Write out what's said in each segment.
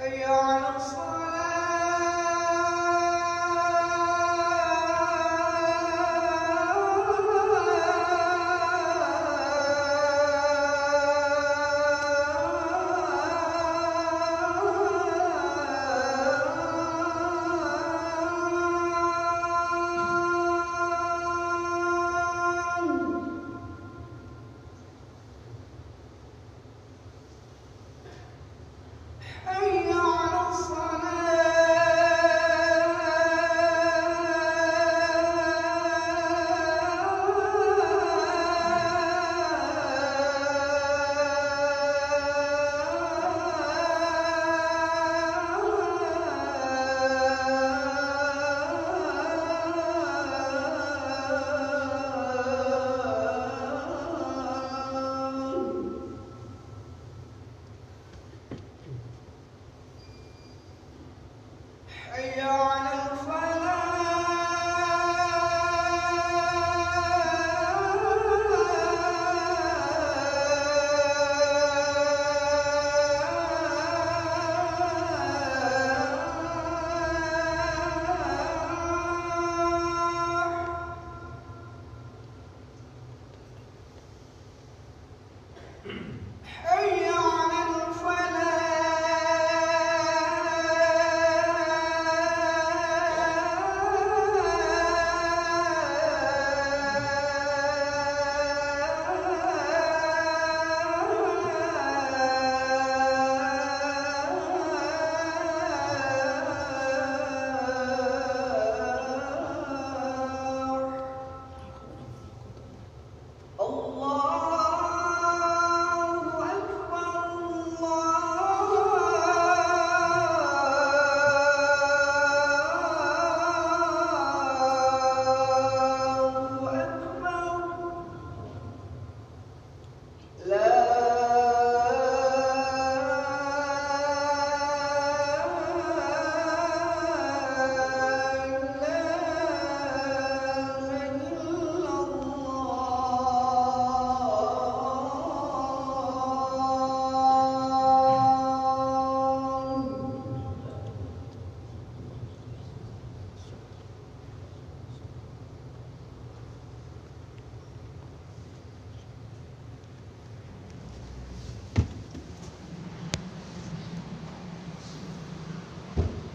哎呀。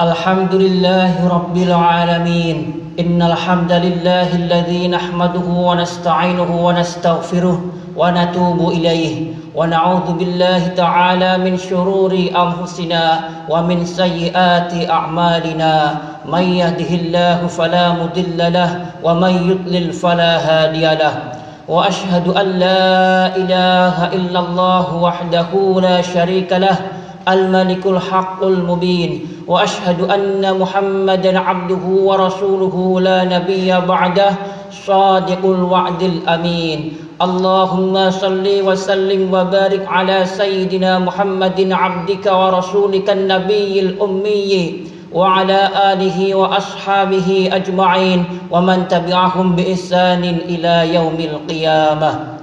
الحمد لله رب العالمين. إن الحمد لله الذي نحمده ونستعينه ونستغفره ونتوب إليه. ونعوذ بالله تعالى من شرور أنفسنا ومن سيئات أعمالنا. من يهده الله فلا مضل له ومن يضلل فلا هادي له. وأشهد أن لا إله إلا الله وحده لا شريك له. الملك الحق المبين وأشهد أن محمدا عبده ورسوله لا نبي بعده صادق الوعد الأمين. اللهم صل وسلم وبارك على سيدنا محمد عبدك ورسولك النبي الأمي وعلى آله وأصحابه أجمعين ومن تبعهم بإحسان إلى يوم القيامة.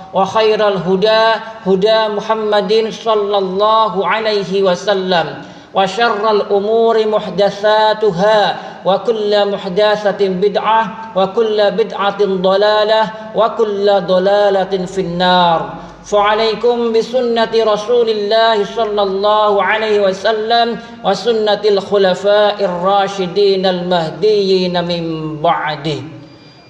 وخير الهدى هدى محمد صلى الله عليه وسلم. وشر الأمور محدثاتها وكل محدثة بدعة وكل بدعة ضلالة وكل ضلالة في النار. فعليكم بسنة رسول الله صلى الله عليه وسلم وسنة الخلفاء الراشدين المهديين من بعده.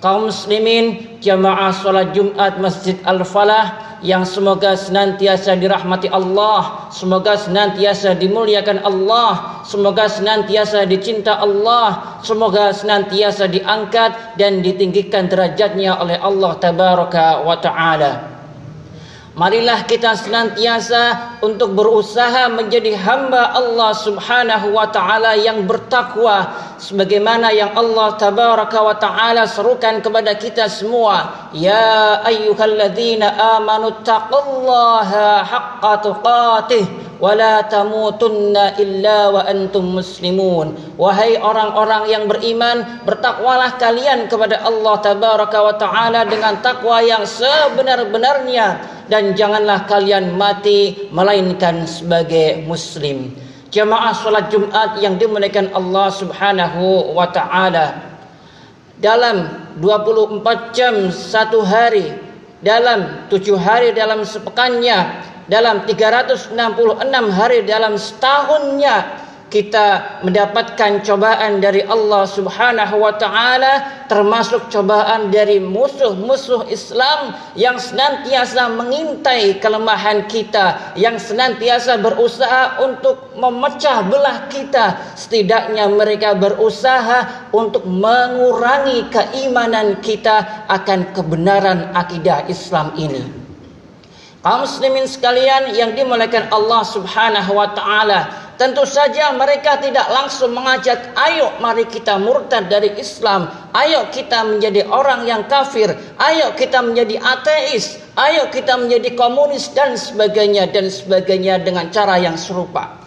Kaum muslimin jamaah salat Jumat Masjid Al-Falah yang semoga senantiasa dirahmati Allah, semoga senantiasa dimuliakan Allah, semoga senantiasa dicinta Allah, semoga senantiasa diangkat dan ditinggikan derajatnya oleh Allah tabaraka wa taala. Marilah kita senantiasa untuk berusaha menjadi hamba Allah Subhanahu wa taala yang bertakwa sebagaimana yang Allah tabaraka wa taala serukan kepada kita semua. Ya ayyuhalladzina amanu taqullaha haqqa tuqatih wa la tamutunna illa wa antum muslimun. Wahai orang-orang yang beriman bertakwalah kalian kepada Allah tabaraka wa taala dengan takwa yang sebenar-benarnya dan janganlah kalian mati melainkan sebagai muslim. Jamaah salat Jumat yang dimuliakan Allah Subhanahu wa taala. Dalam 24 jam satu hari, dalam tujuh hari dalam sepekannya, dalam 366 hari dalam setahunnya, kita mendapatkan cobaan dari Allah Subhanahu wa taala termasuk cobaan dari musuh-musuh Islam yang senantiasa mengintai kelemahan kita yang senantiasa berusaha untuk memecah belah kita. Setidaknya mereka berusaha untuk mengurangi keimanan kita akan kebenaran akidah Islam ini. Kaum muslimin sekalian yang dimuliakan Allah Subhanahu wa taala Tentu saja mereka tidak langsung mengajak, ayo mari kita murtad dari Islam, ayo kita menjadi orang yang kafir, ayo kita menjadi ateis, ayo kita menjadi komunis dan sebagainya dan sebagainya dengan cara yang serupa.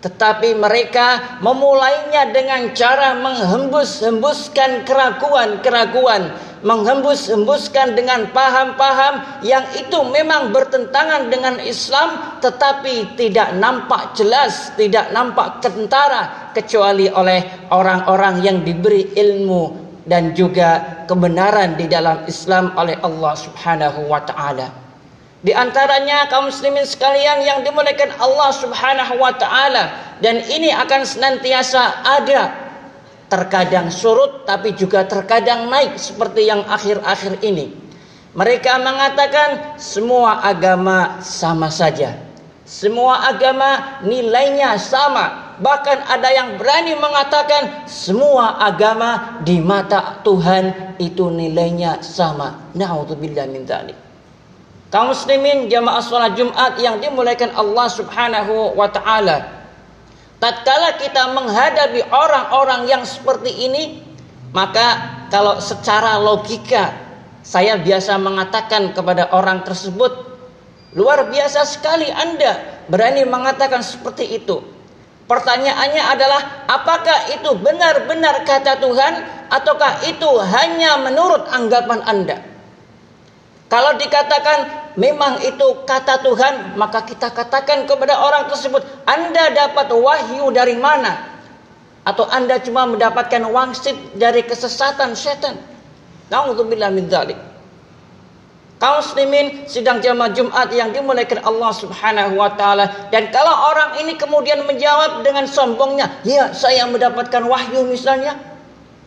Tetapi mereka memulainya dengan cara menghembus-hembuskan keraguan-keraguan menghembus-hembuskan dengan paham-paham yang itu memang bertentangan dengan Islam tetapi tidak nampak jelas, tidak nampak kentara kecuali oleh orang-orang yang diberi ilmu dan juga kebenaran di dalam Islam oleh Allah Subhanahu wa taala. Di antaranya kaum muslimin sekalian yang dimuliakan Allah Subhanahu wa taala dan ini akan senantiasa ada terkadang surut tapi juga terkadang naik seperti yang akhir-akhir ini. Mereka mengatakan semua agama sama saja. Semua agama nilainya sama. Bahkan ada yang berani mengatakan semua agama di mata Tuhan itu nilainya sama. Nauzubillah min dzalik. Kaum muslimin jamaah salat Jumat yang dimuliakan Allah Subhanahu wa taala. Tatkala kita menghadapi orang-orang yang seperti ini, maka kalau secara logika saya biasa mengatakan kepada orang tersebut, luar biasa sekali Anda berani mengatakan seperti itu. Pertanyaannya adalah apakah itu benar-benar kata Tuhan ataukah itu hanya menurut anggapan Anda? Kalau dikatakan memang itu kata Tuhan, maka kita katakan kepada orang tersebut, Anda dapat wahyu dari mana? Atau Anda cuma mendapatkan wangsit dari kesesatan setan? Nauzubillah min dzalik. Kaum muslimin sidang jamaah Jumat yang dimuliakan Allah Subhanahu wa taala dan kalau orang ini kemudian menjawab dengan sombongnya, "Ya, saya mendapatkan wahyu misalnya."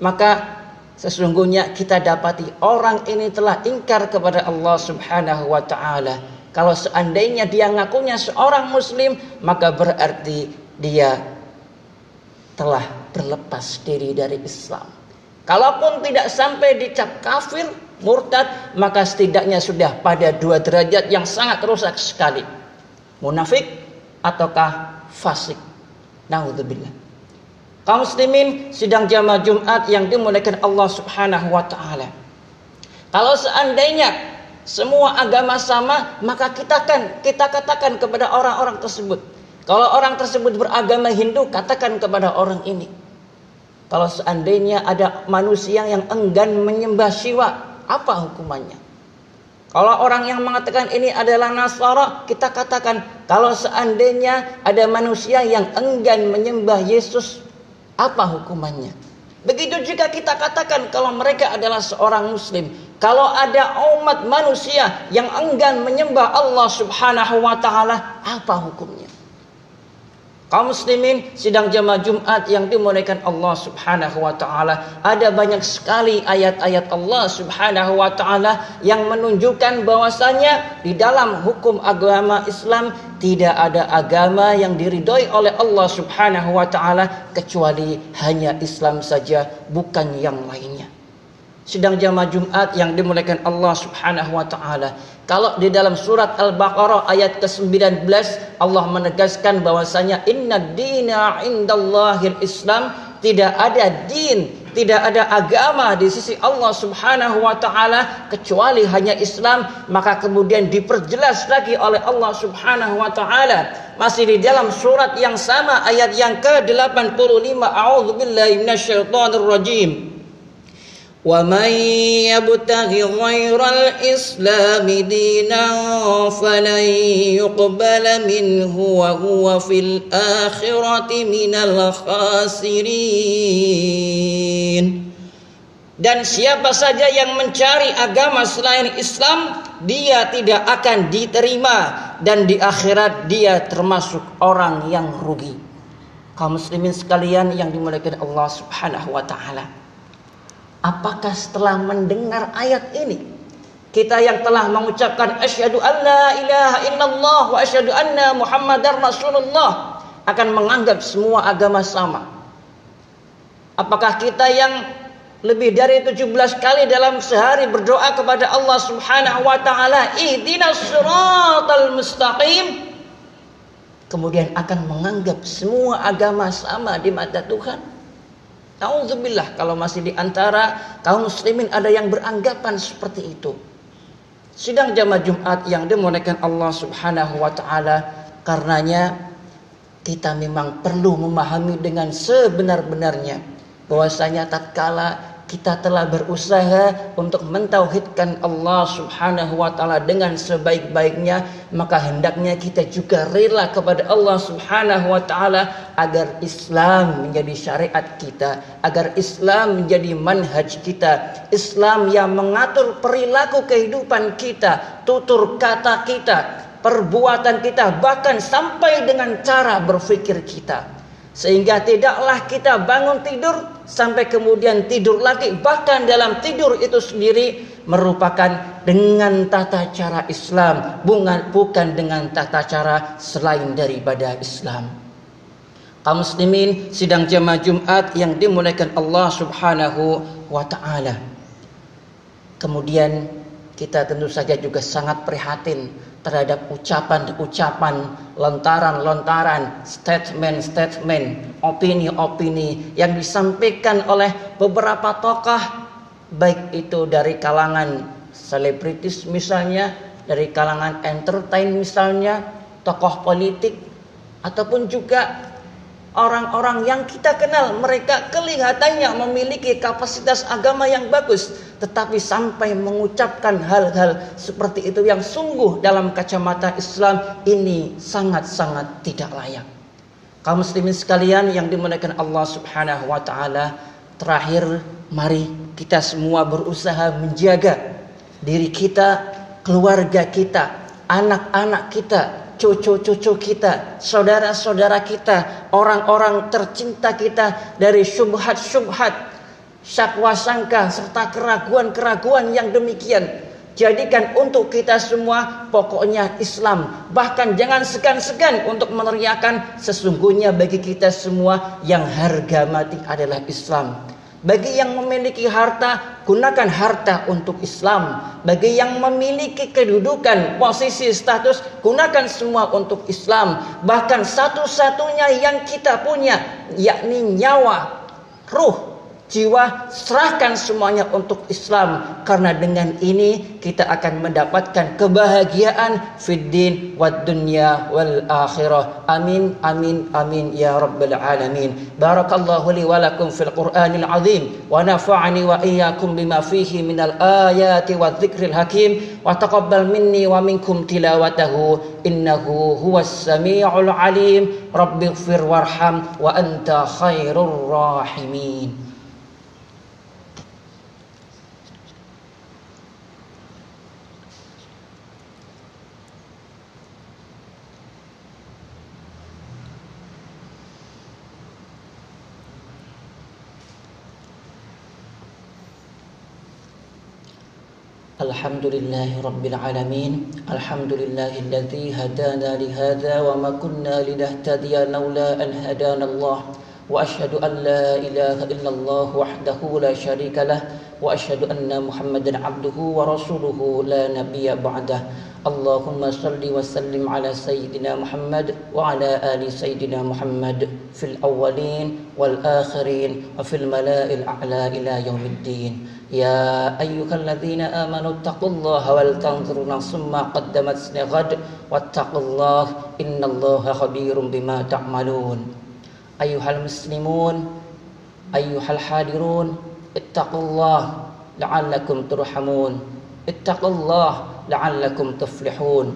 Maka Sesungguhnya kita dapati orang ini telah ingkar kepada Allah Subhanahu wa taala. Kalau seandainya dia ngakunya seorang muslim, maka berarti dia telah berlepas diri dari Islam. Kalaupun tidak sampai dicap kafir, murtad, maka setidaknya sudah pada dua derajat yang sangat rusak sekali. Munafik ataukah fasik. Nauzubillah kaum muslimin sidang jamaah Jumat yang dimuliakan Allah Subhanahu wa taala. Kalau seandainya semua agama sama, maka kita kan kita katakan kepada orang-orang tersebut. Kalau orang tersebut beragama Hindu, katakan kepada orang ini. Kalau seandainya ada manusia yang enggan menyembah Siwa, apa hukumannya? Kalau orang yang mengatakan ini adalah Nasara, kita katakan kalau seandainya ada manusia yang enggan menyembah Yesus, apa hukumannya? Begitu juga kita katakan kalau mereka adalah seorang muslim, Kalau ada umat manusia yang enggan menyembah Allah Subhanahu wa taala, apa hukumnya? Kaum muslimin sidang jamaah Jumat yang dimuliakan Allah Subhanahu wa taala, ada banyak sekali ayat-ayat Allah Subhanahu wa taala yang menunjukkan bahwasanya di dalam hukum agama Islam tidak ada agama yang diridhoi oleh Allah Subhanahu wa taala kecuali hanya Islam saja, bukan yang lainnya sidang jamaah Jumat yang dimuliakan Allah Subhanahu wa taala. Kalau di dalam surat Al-Baqarah ayat ke-19 Allah menegaskan bahwasanya inna dina indallahil Islam tidak ada din, tidak ada agama di sisi Allah Subhanahu wa taala kecuali hanya Islam, maka kemudian diperjelas lagi oleh Allah Subhanahu wa taala masih di dalam surat yang sama ayat yang ke-85 A'udzubillahi minasyaitonir rajim. ومن يبتغ غير الإسلام دينا فلن يقبل منه وهو في الآخرة من الخاسرين Dan siapa saja yang mencari agama selain Islam, dia tidak akan diterima dan di akhirat dia termasuk orang yang rugi. Kaum muslimin sekalian yang dimuliakan Allah Subhanahu wa taala. Apakah setelah mendengar ayat ini kita yang telah mengucapkan asyhadu alla ilaha illallah wa asyhadu anna muhammadar rasulullah akan menganggap semua agama sama? Apakah kita yang lebih dari 17 kali dalam sehari berdoa kepada Allah Subhanahu wa taala, "Ihdinas siratal mustaqim." Kemudian akan menganggap semua agama sama di mata Tuhan? Nauzubillah kalau masih di antara kaum muslimin ada yang beranggapan seperti itu. Sidang jamaah Jumat yang dimuliakan Allah Subhanahu wa taala karenanya kita memang perlu memahami dengan sebenar-benarnya bahwasanya tatkala kita telah berusaha untuk mentauhidkan Allah Subhanahu wa taala dengan sebaik-baiknya maka hendaknya kita juga rela kepada Allah Subhanahu wa taala agar Islam menjadi syariat kita agar Islam menjadi manhaj kita Islam yang mengatur perilaku kehidupan kita tutur kata kita perbuatan kita bahkan sampai dengan cara berpikir kita. Sehingga tidaklah kita bangun tidur sampai kemudian tidur lagi. Bahkan dalam tidur itu sendiri merupakan dengan tata cara Islam. Bukan, bukan dengan tata cara selain daripada Islam. Kaum muslimin sidang jamaah Jumat yang dimuliakan Allah Subhanahu wa taala. Kemudian kita tentu saja juga sangat prihatin terhadap ucapan-ucapan, lontaran-lontaran, statement-statement, opini-opini yang disampaikan oleh beberapa tokoh baik itu dari kalangan selebritis misalnya, dari kalangan entertain misalnya, tokoh politik ataupun juga orang-orang yang kita kenal mereka kelihatannya memiliki kapasitas agama yang bagus tetapi sampai mengucapkan hal-hal seperti itu yang sungguh dalam kacamata Islam ini sangat-sangat tidak layak. Kaum muslimin sekalian yang dimuliakan Allah Subhanahu wa taala, terakhir mari kita semua berusaha menjaga diri kita, keluarga kita, anak-anak kita, cucu-cucu kita, saudara-saudara kita, orang-orang tercinta kita dari syubhat-syubhat, syakwa sangka serta keraguan-keraguan yang demikian. Jadikan untuk kita semua pokoknya Islam. Bahkan jangan segan-segan untuk meneriakan sesungguhnya bagi kita semua yang harga mati adalah Islam. Bagi yang memiliki harta, gunakan harta untuk Islam. Bagi yang memiliki kedudukan, posisi, status, gunakan semua untuk Islam. Bahkan satu-satunya yang kita punya, yakni nyawa, ruh, jiwa serahkan semuanya untuk Islam. Karena dengan ini kita akan mendapatkan kebahagiaan fid din wad dunya wal akhirah. Amin amin amin ya rabbal alamin. Barakallahu li wa lakum fil qur'anil azim. Wa nafa'ani wa iyyakum bima fihi minal ayati wadh-dhikril hakim. Wa taqabbal minni wa minkum tilawatahu. Innahu huwas samiul alim. Rabbighfir warham wa anta khairur rahimin الحمد لله رب العالمين الحمد لله الذي هدانا لهذا وما كنا لنهتدي لولا أن هدانا الله وأشهد أن لا إله إلا الله وحده لا شريك له وأشهد أن محمدا عبده ورسوله لا نبي بعده. اللهم صل وسلم على سيدنا محمد وعلى آل سيدنا محمد في الأولين والآخرين وفي الملاء الأعلى إلى يوم الدين. يا أيها الذين آمنوا اتقوا الله ولتنظر نفس ما قدمت لغد واتقوا الله إن الله خبير بما تعملون. أيها المسلمون أيها الحاضرون اتقوا الله لعلكم ترحمون. اتقوا الله لعلكم تفلحون.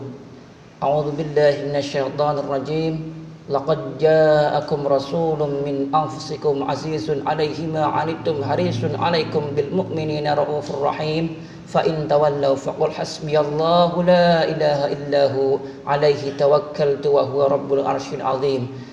أعوذ بالله من الشيطان الرجيم. لقد جاءكم رسول من أنفسكم عزيز عليه ما عنتم حريص عليكم بالمؤمنين رؤوف رحيم. فإن تولوا فقل حسبي الله لا إله إلا هو. عليه توكلت وهو رب العرش العظيم.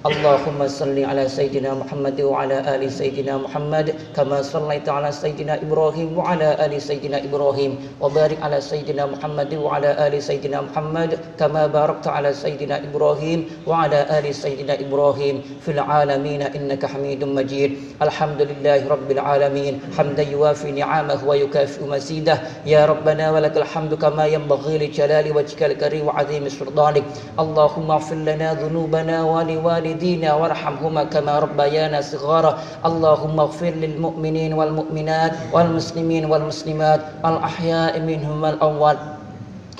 اللهم صل على سيدنا محمد وعلى آل سيدنا محمد كما صليت على سيدنا إبراهيم وعلى آل سيدنا إبراهيم وبارك على سيدنا محمد وعلى آل سيدنا محمد كما باركت على سيدنا إبراهيم وعلى آل سيدنا إبراهيم في العالمين إنك حميد مجيد. الحمد لله رب العالمين. حمدا يوافي نعمه ويكافئ مزيده. يا ربنا ولك الحمد كما ينبغي لجلال وجهك الكريم وعظيم سلطانك. اللهم اغفر لنا ذنوبنا ولوالدينا والدينا وارحمهما كما ربيانا صغارا. اللهم اغفر للمؤمنين والمؤمنات والمسلمين والمسلمات الأحياء منهم والأموات.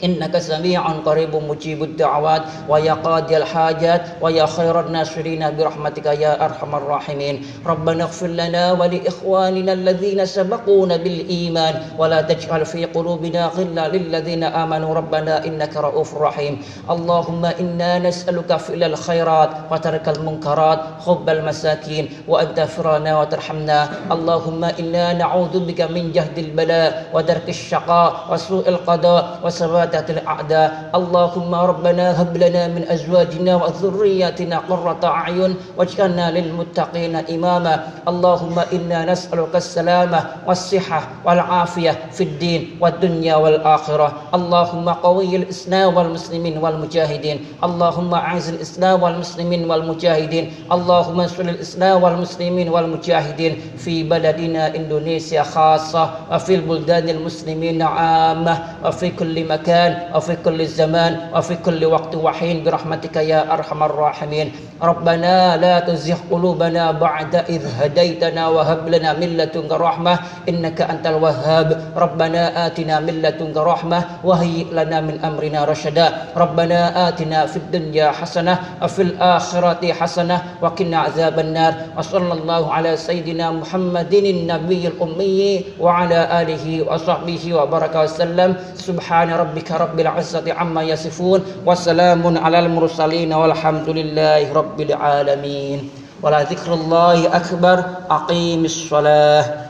إنك سميع قريب مجيب الدعوات ويا قاضي الحاجات ويا خير الناصرين برحمتك يا أرحم الراحمين. ربنا اغفر لنا ولإخواننا الذين سبقونا بالإيمان ولا تجعل في قلوبنا غلا للذين آمنوا. ربنا إنك رؤوف رحيم. اللهم إنا نسألك فعل الخيرات وترك المنكرات حب المساكين وأن تغفرنا وترحمنا. اللهم إنا نعوذ بك من جهد البلاء ودرك الشقاء وسوء القضاء وسواد عبادة الأعداء. اللهم ربنا هب لنا من أزواجنا وذرياتنا قرة أعين واجعلنا للمتقين إماما. اللهم إنا نسألك السلامة والصحة والعافية في الدين والدنيا والآخرة. اللهم قوي الإسلام والمسلمين والمجاهدين. اللهم أعز الإسلام والمسلمين والمجاهدين. اللهم انصر الإسلام والمسلمين والمجاهدين في بلدنا إندونيسيا خاصة وفي البلدان المسلمين عامة وفي كل مكان. المكان وفي كل الزمان وفي كل وقت وحين برحمتك يا أرحم الراحمين. ربنا لا تزغ قلوبنا بعد إذ هديتنا وهب لنا من لدنك رحمة إنك أنت الوهاب. ربنا آتنا من لدنك رحمة وهيئ لنا من أمرنا رشدا. ربنا آتنا في الدنيا حسنة وفي الآخرة حسنة وقنا عذاب النار. وصلى الله على سيدنا محمد النبي الأمي وعلى آله وصحبه وبارك وسلم. سبحان ربك رب العزة عما يصفون وسلام على المرسلين والحمد لله رب العالمين. ولا ذكر الله أكبر. أقيم الصلاة.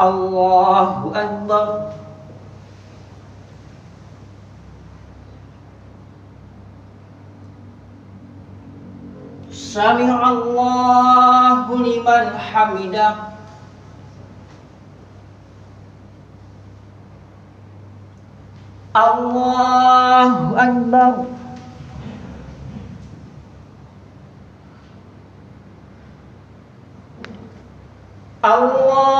Allahu Akbar. Sami Allahu liman hamidah Allahu Akbar. Allah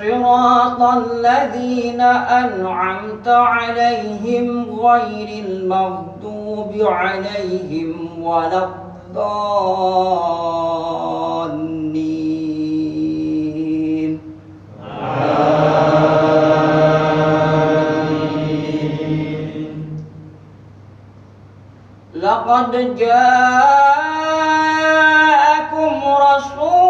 صراط الذين أنعمت عليهم غير المغضوب عليهم ولا الضالين. لقد جاءكم رسول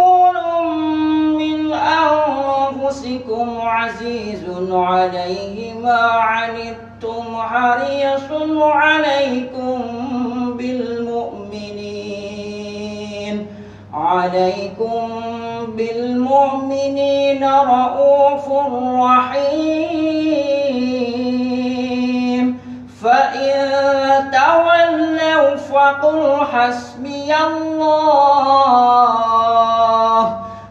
أنفسكم عزيز عليه ما عنتم حريص عليكم بالمؤمنين. عليكم بالمؤمنين رؤوف رحيم. فإن تولوا فقل حسبي الله.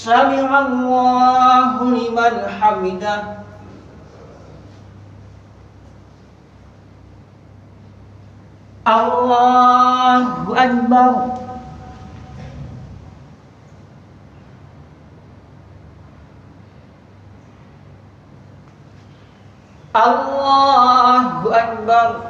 سمع الله لمن حمده الله أكبر الله أكبر